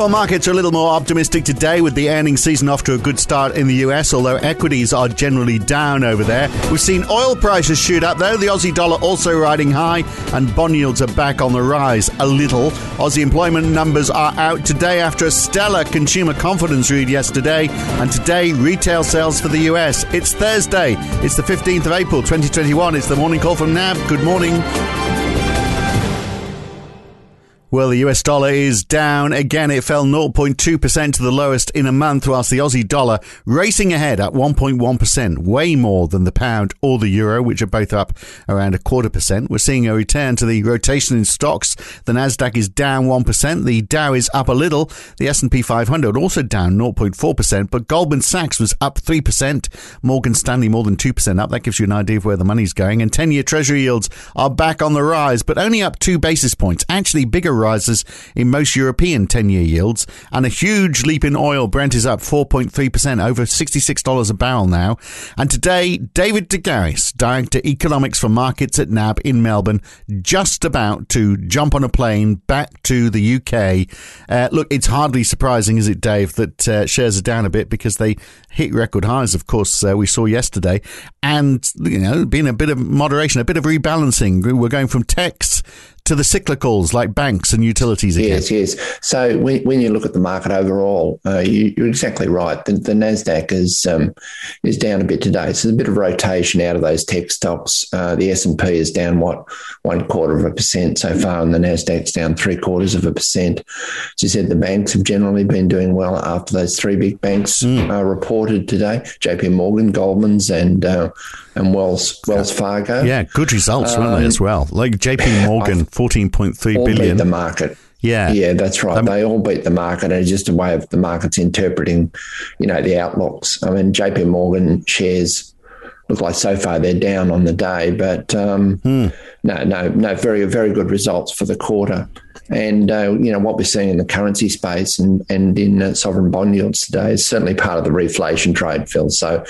Well, markets are a little more optimistic today with the earnings season off to a good start in the US, although equities are generally down over there. We've seen oil prices shoot up, though. The Aussie dollar also riding high, and bond yields are back on the rise a little. Aussie employment numbers are out today after a stellar consumer confidence read yesterday, and today, retail sales for the US. It's Thursday. It's the 15th of April, 2021. It's the morning call from NAB. Good morning. Well, the US dollar is down again. It fell 0.2% to the lowest in a month, whilst the Aussie dollar racing ahead at 1.1%, way more than the pound or the euro, which are both up around a quarter percent. We're seeing a return to the rotation in stocks. The Nasdaq is down 1%. The Dow is up a little. The S&P 500 also down 0.4%, but Goldman Sachs was up 3%. Morgan Stanley more than 2% up. That gives you an idea of where the money's going. And 10-year treasury yields are back on the rise, but only up 2 basis points. Actually bigger rises in most European 10 year yields, and a huge leap in oil. Brent is up 4.3%, over $66 a barrel now. And today, David de Garis, Director Economics for Markets at NAB in Melbourne, just about to jump on a plane back to the UK. Uh, look, it's hardly surprising, is it, Dave, that uh, shares are down a bit because they hit record highs, of course, uh, we saw yesterday. And, you know, been a bit of moderation, a bit of rebalancing. We're going from techs to the cyclicals like banks and utilities again. Yes, yes. So when, when you look at the market overall, uh, you, are exactly right. The, the Nasdaq is um, is down a bit today. So there's a bit of rotation out of those tech stocks. Uh, the S and P is down what one quarter of a percent so far, and the Nasdaq's down three quarters of a percent. As you said, the banks have generally been doing well after those three big banks mm. uh, reported today: J.P. Morgan, Goldman's, and uh, and Wells Wells Fargo. Yeah, good results, um, weren't they as um, well? Like J.P. Morgan, fourteen point three billion. the market. Yeah, yeah, that's right. Um, they all beat the market, and it's just a way of the market's interpreting, you know, the outlooks. I mean, J.P. Morgan shares look like so far they're down on the day, but um, hmm. no, no, no, very, very good results for the quarter. And uh, you know what we're seeing in the currency space and and in uh, sovereign bond yields today is certainly part of the reflation trade, Phil. So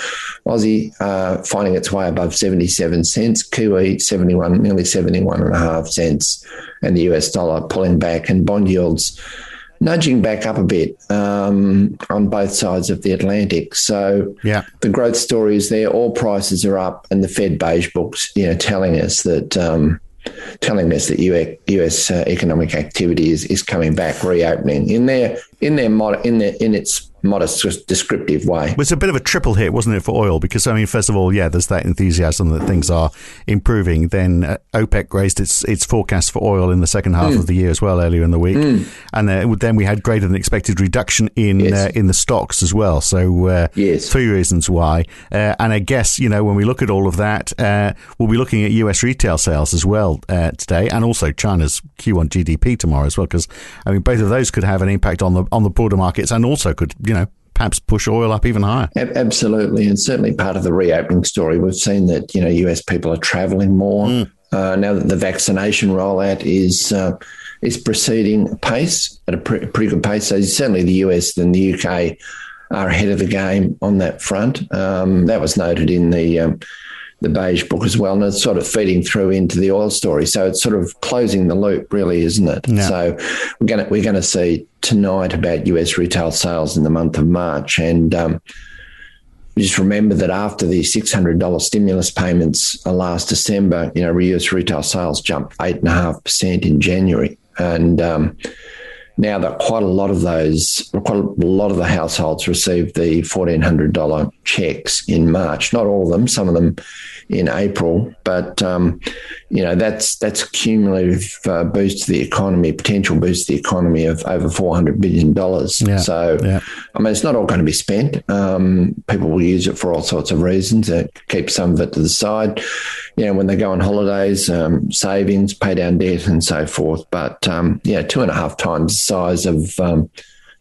Aussie uh, finding its way above seventy seven cents, Kiwi seventy one, nearly seventy one and a half cents, and the US dollar pulling back, and bond yields nudging back up a bit um, on both sides of the Atlantic. So yeah. the growth story is there. All prices are up, and the Fed beige books, you know, telling us that um, telling us that US uh, economic activity is, is coming back, reopening in their in their in their in its modest descriptive way. It was a bit of a triple hit, wasn't it, for oil? Because, I mean, first of all, yeah, there's that enthusiasm that things are improving. Then uh, OPEC raised its its forecast for oil in the second half mm. of the year as well, earlier in the week. Mm. And uh, then we had greater than expected reduction in yes. uh, in the stocks as well. So, uh, yes. three reasons why. Uh, and I guess, you know, when we look at all of that, uh, we'll be looking at US retail sales as well today and also China's Q1 GDP tomorrow as well. Because, I mean, both of those could have an impact on the, on the broader markets and also could, you know, perhaps push oil up even higher. Absolutely, and certainly part of the reopening story. We've seen that you know US people are travelling more mm. uh, now that the vaccination rollout is. Uh, is proceeding pace at a pre- pretty good pace. So certainly the US and the UK are ahead of the game on that front. Um, that was noted in the um, the beige book as well, and it's sort of feeding through into the oil story. So it's sort of closing the loop, really, isn't it? Yeah. So we're going to we're going to see tonight about US retail sales in the month of March, and um, just remember that after the six hundred dollars stimulus payments last December, you know, US retail sales jumped eight and a half percent in January, and um, now that quite a lot of those, quite a lot of the households received the $1,400 checks in March. Not all of them, some of them in April, but um, you know that's that's cumulative uh, boost to the economy, potential boost to the economy of over four hundred billion dollars. Yeah, so, yeah. I mean, it's not all going to be spent. Um, people will use it for all sorts of reasons. Uh, keep some of it to the side you know, when they go on holidays, um, savings, pay down debt, and so forth. But um, yeah, two and a half times the size of um,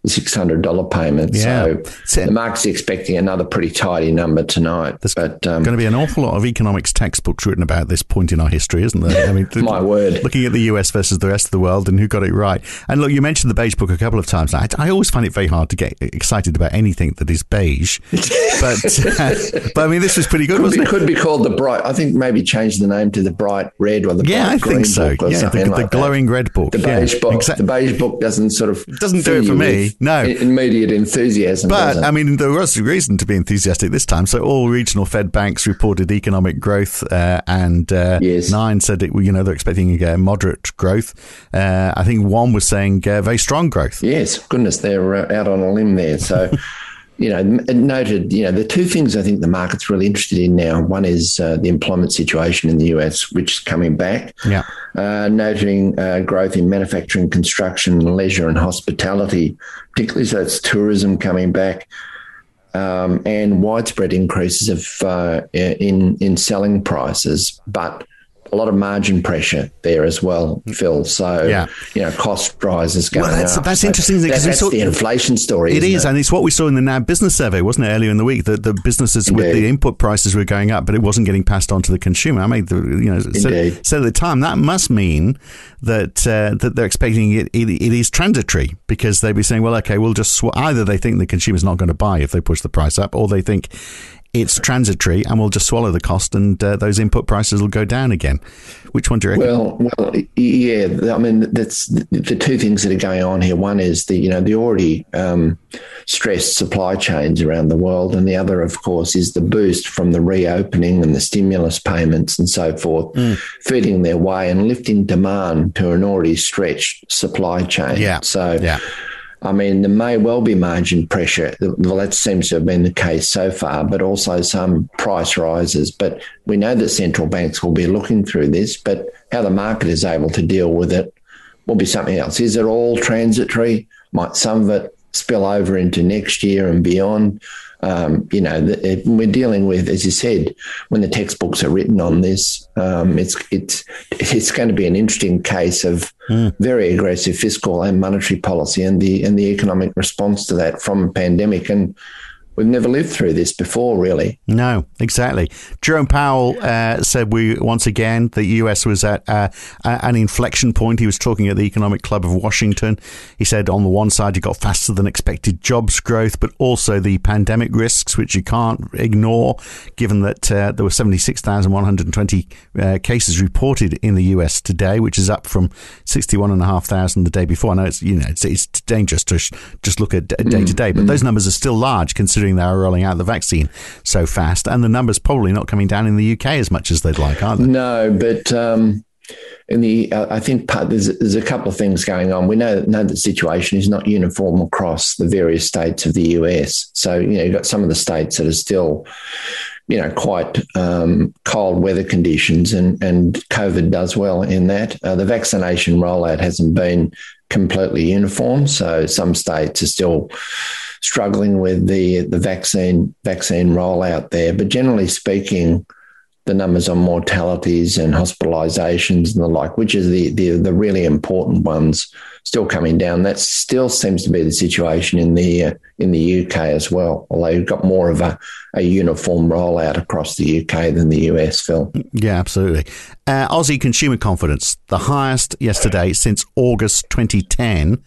$600 payment. Yeah. So the market's expecting another pretty tidy number tonight. There's but um, going to be an awful lot of economics textbooks written about this point in our history, isn't there? I mean, my word. Looking at the US versus the rest of the world and who got it right. And look, you mentioned the beige book a couple of times. I, I always find it very hard to get excited about anything that is beige. but, uh, but I mean, this was pretty good, could wasn't be, it? Could be called the bright. I think maybe change the name to the bright red or the yeah, I think so. yeah, the, like the glowing that. red book. The yeah, beige book. exactly. The beige book doesn't sort of doesn't do it for me. No, immediate enthusiasm. But I mean, there was a reason to be enthusiastic this time. So all regional Fed banks reported economic growth, uh, and uh, yes. nine said it. You know, they're expecting uh, moderate growth. Uh, I think one was saying uh, very strong growth. Yes, goodness, they're uh, out on a limb there. So. you know, noted, you know, the two things I think the market's really interested in now. One is uh, the employment situation in the US, which is coming back. Yeah. Uh, noting uh, growth in manufacturing, construction, leisure, and hospitality, particularly so it's tourism coming back. Um, and widespread increases of uh, in in selling prices, but a lot of margin pressure there as well, Phil. So, yeah. you know, cost rises going well, that's, up. That's so interesting because that, that's the inflation story. It is, it? and it's what we saw in the NAB business survey, wasn't it, earlier in the week? That the businesses Indeed. with the input prices were going up, but it wasn't getting passed on to the consumer. I made the, you know, said, said at the time that must mean that uh, that they're expecting it, it, it is transitory because they'd be saying, well, okay, we'll just sw-. either they think the consumer's not going to buy if they push the price up, or they think it's transitory and we'll just swallow the cost and uh, those input prices will go down again. Which one do you reckon? Well, well, yeah. I mean, that's the, the two things that are going on here. One is the you know the already um, stressed supply chains around the world, and the other, of course, is the boost from the reopening and the stimulus payments and so forth, mm. feeding their way and lifting demand to an already stretched supply chain. Yeah. So. Yeah. I mean, there may well be margin pressure. Well, that seems to have been the case so far, but also some price rises. But we know that central banks will be looking through this, but how the market is able to deal with it will be something else. Is it all transitory? Might some of it spill over into next year and beyond? Um, you know, it, we're dealing with, as you said, when the textbooks are written on this, um, it's it's it's going to be an interesting case of mm. very aggressive fiscal and monetary policy, and the and the economic response to that from a pandemic. And we've never lived through this before, really. No, exactly. Jerome Powell uh, said we once again the U.S. was at uh, an inflection point. He was talking at the Economic Club of Washington. He said on the one side you got faster than expected jobs growth, but also the pandemic risks, which you can't ignore, given that uh, there were seventy six thousand one hundred twenty uh, cases reported in the U.S. today, which is up from sixty one and a half thousand the day before. I know it's you know it's, it's dangerous to sh- just look at day to day, but Mm. those numbers are still large considering they are rolling out the vaccine so fast, and the numbers probably not coming down in the UK as much as they'd like, are they? No, but um, in the uh, I think part, there's there's a couple of things going on. We know know the situation is not uniform across the various states of the US. So you know you've got some of the states that are still you know, quite um, cold weather conditions, and, and COVID does well in that. Uh, the vaccination rollout hasn't been completely uniform, so some states are still struggling with the the vaccine vaccine rollout there. But generally speaking, the numbers on mortalities and hospitalizations and the like, which is the, the the really important ones, still coming down. That still seems to be the situation in the uh, in the UK as well. Although you've got more of a, a uniform rollout across the UK than the US, Phil. Yeah, absolutely. Uh, Aussie consumer confidence, the highest yesterday since August 2010.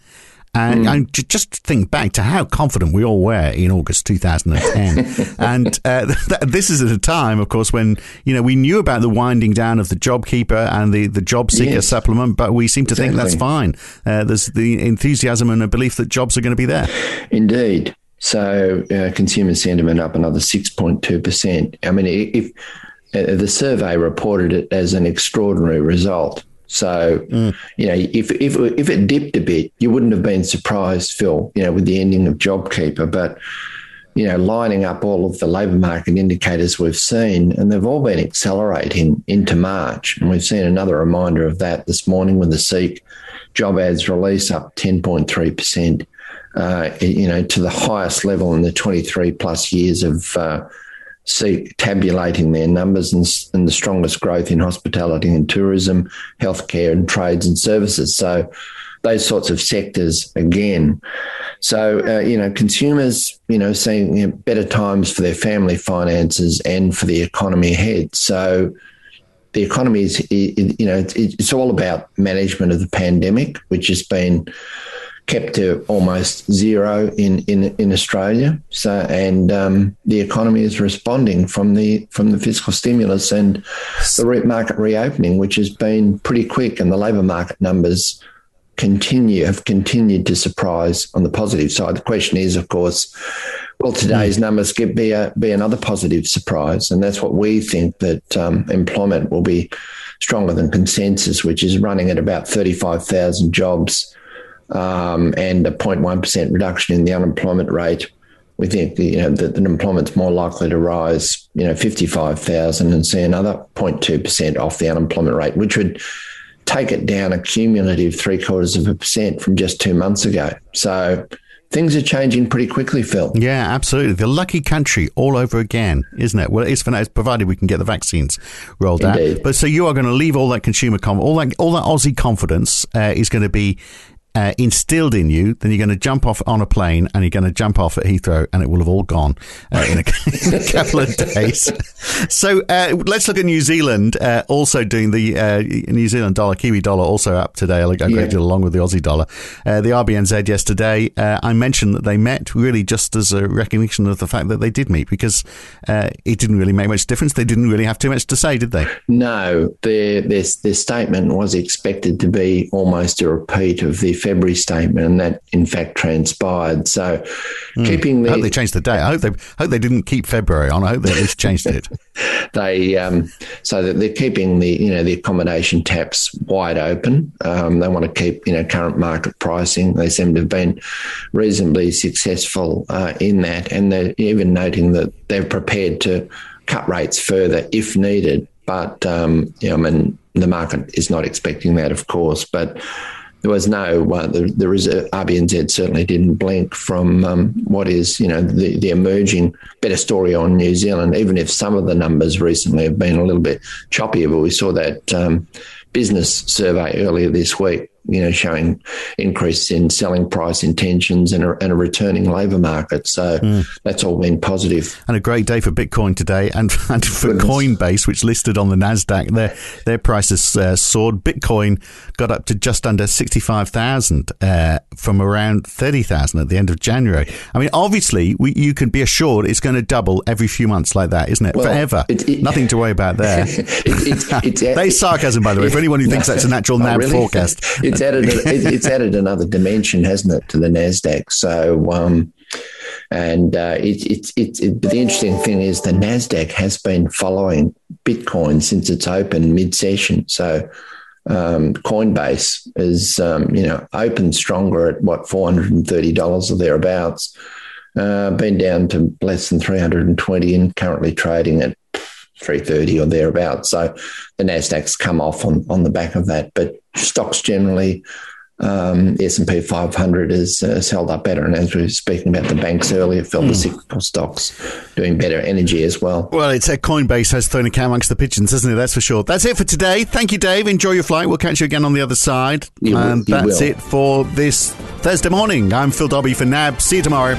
And, Mm. and just think back to how confident we all were in August 2010. and uh, th- this is at a time, of course, when you know we knew about the winding down of the JobKeeper and the, the Job Seeker Yes. supplement, but we seem to think that's fine. Uh, there's the enthusiasm and a belief that jobs are going to be there. Indeed. So uh, consumer sentiment up another 6.2%. I mean, if uh, the survey reported it as an extraordinary result. So, you know, if, if, if it dipped a bit, you wouldn't have been surprised, Phil, you know, with the ending of JobKeeper. But, you know, lining up all of the labour market indicators we've seen, and they've all been accelerating into March. And we've seen another reminder of that this morning with the Seek job ads release up 10.3%, uh, you know, to the highest level in the 23 plus years of uh, Seek tabulating their numbers and, and the strongest growth in hospitality and tourism, healthcare and trades and services. So those sorts of sectors again So, uh, you know, consumers, you know, seeing you know, better times for their family finances and for the economy ahead. So, the economy is, you know, it's all about management of the pandemic, which has been kept to almost zero in, in, in Australia. So, and um, the economy is responding from the from the fiscal stimulus and the market reopening, which has been pretty quick, and the labour market numbers continue have continued to surprise on the positive side. The question is, of course, will today's numbers get be a, be another positive surprise? And that's what we think that um, employment will be stronger than consensus, which is running at about thirty five thousand jobs um, and a 0.1% reduction in the unemployment rate, we think you know that, that employment's more likely to rise, you know, 55,000 and see another 0.2% off the unemployment rate, which would take it down a cumulative three quarters of a percent from just two months ago. So things are changing pretty quickly, Phil. Yeah, absolutely. The lucky country all over again, isn't it? Well, it's for now, provided we can get the vaccines rolled Indeed. out. But so you are going to leave all that consumer confidence, all that all that Aussie confidence uh, is going to be uh, instilled in you, then you're going to jump off on a plane and you're going to jump off at Heathrow and it will have all gone uh, in, a, in, a, couple of days. So uh, let's look at New Zealand uh, also doing the uh, New Zealand dollar, Kiwi dollar also up today, a great yeah. deal along with the Aussie dollar. Uh, the RBNZ yesterday, I mentioned that they met really just as a recognition of the fact that they did meet because it didn't really make much difference. They didn't really have too much to say, did they? No, their, their, their statement was expected to be almost a repeat of the February statement, and that in fact transpired. So, mm. keeping the I hope they changed the date. I hope they hope they didn't keep February on. I hope they at least changed it. They um, so that they're keeping the you know the accommodation taps wide open. Um, they want to keep you know current market pricing. They seem to have been reasonably successful uh, in that, and they're even noting that they're prepared to cut rates further if needed. But um, you know, I mean, the market is not expecting that, of course. But there was no uh, the, the RBNZ certainly didn't blink from um, what is you know the, the emerging better story on New Zealand. Even if some of the numbers recently have been a little bit choppier, but we saw that um, business survey earlier this week you know, showing increase in selling price intentions and a, and a returning labour market. So mm. that's all been positive. And a great day for Bitcoin today, and, and for Goodness. Coinbase, which listed on the Nasdaq, their their prices uh, soared. Bitcoin got up to just under sixty five thousand uh, from around thirty thousand at the end of January. I mean, obviously, we, you can be assured it's going to double every few months like that, isn't it? Well, Forever. It, it, Nothing to worry about there. it, it's, it's, sarcasm, by the way, for anyone who thinks that's a natural NAB really? forecast it's added it's added another dimension, hasn't it, to the Nasdaq? So. Um, and uh, it, it, it, it, the interesting thing is the Nasdaq has been following Bitcoin since it's open mid-session. So um, Coinbase is um, you know open stronger at what four hundred and thirty dollars or thereabouts. Uh, been down to less than three hundred and twenty and currently trading at 330 or thereabouts. So the Nasdaq's come off on, on the back of that, but stocks generally. Um, S&P 500 is, uh, has, held up better. And as we were speaking about the banks earlier, Phil, mm. the hmm. cyclical stocks doing better, energy as well. Well, it's a Coinbase has thrown a cow amongst the pigeons, isn't it? That's for sure. That's it for today. Thank you, Dave. Enjoy your flight. We'll catch you again on the other side. You and will, that's will. it for this Thursday morning. I'm Phil Dobbie for NAB. See you tomorrow.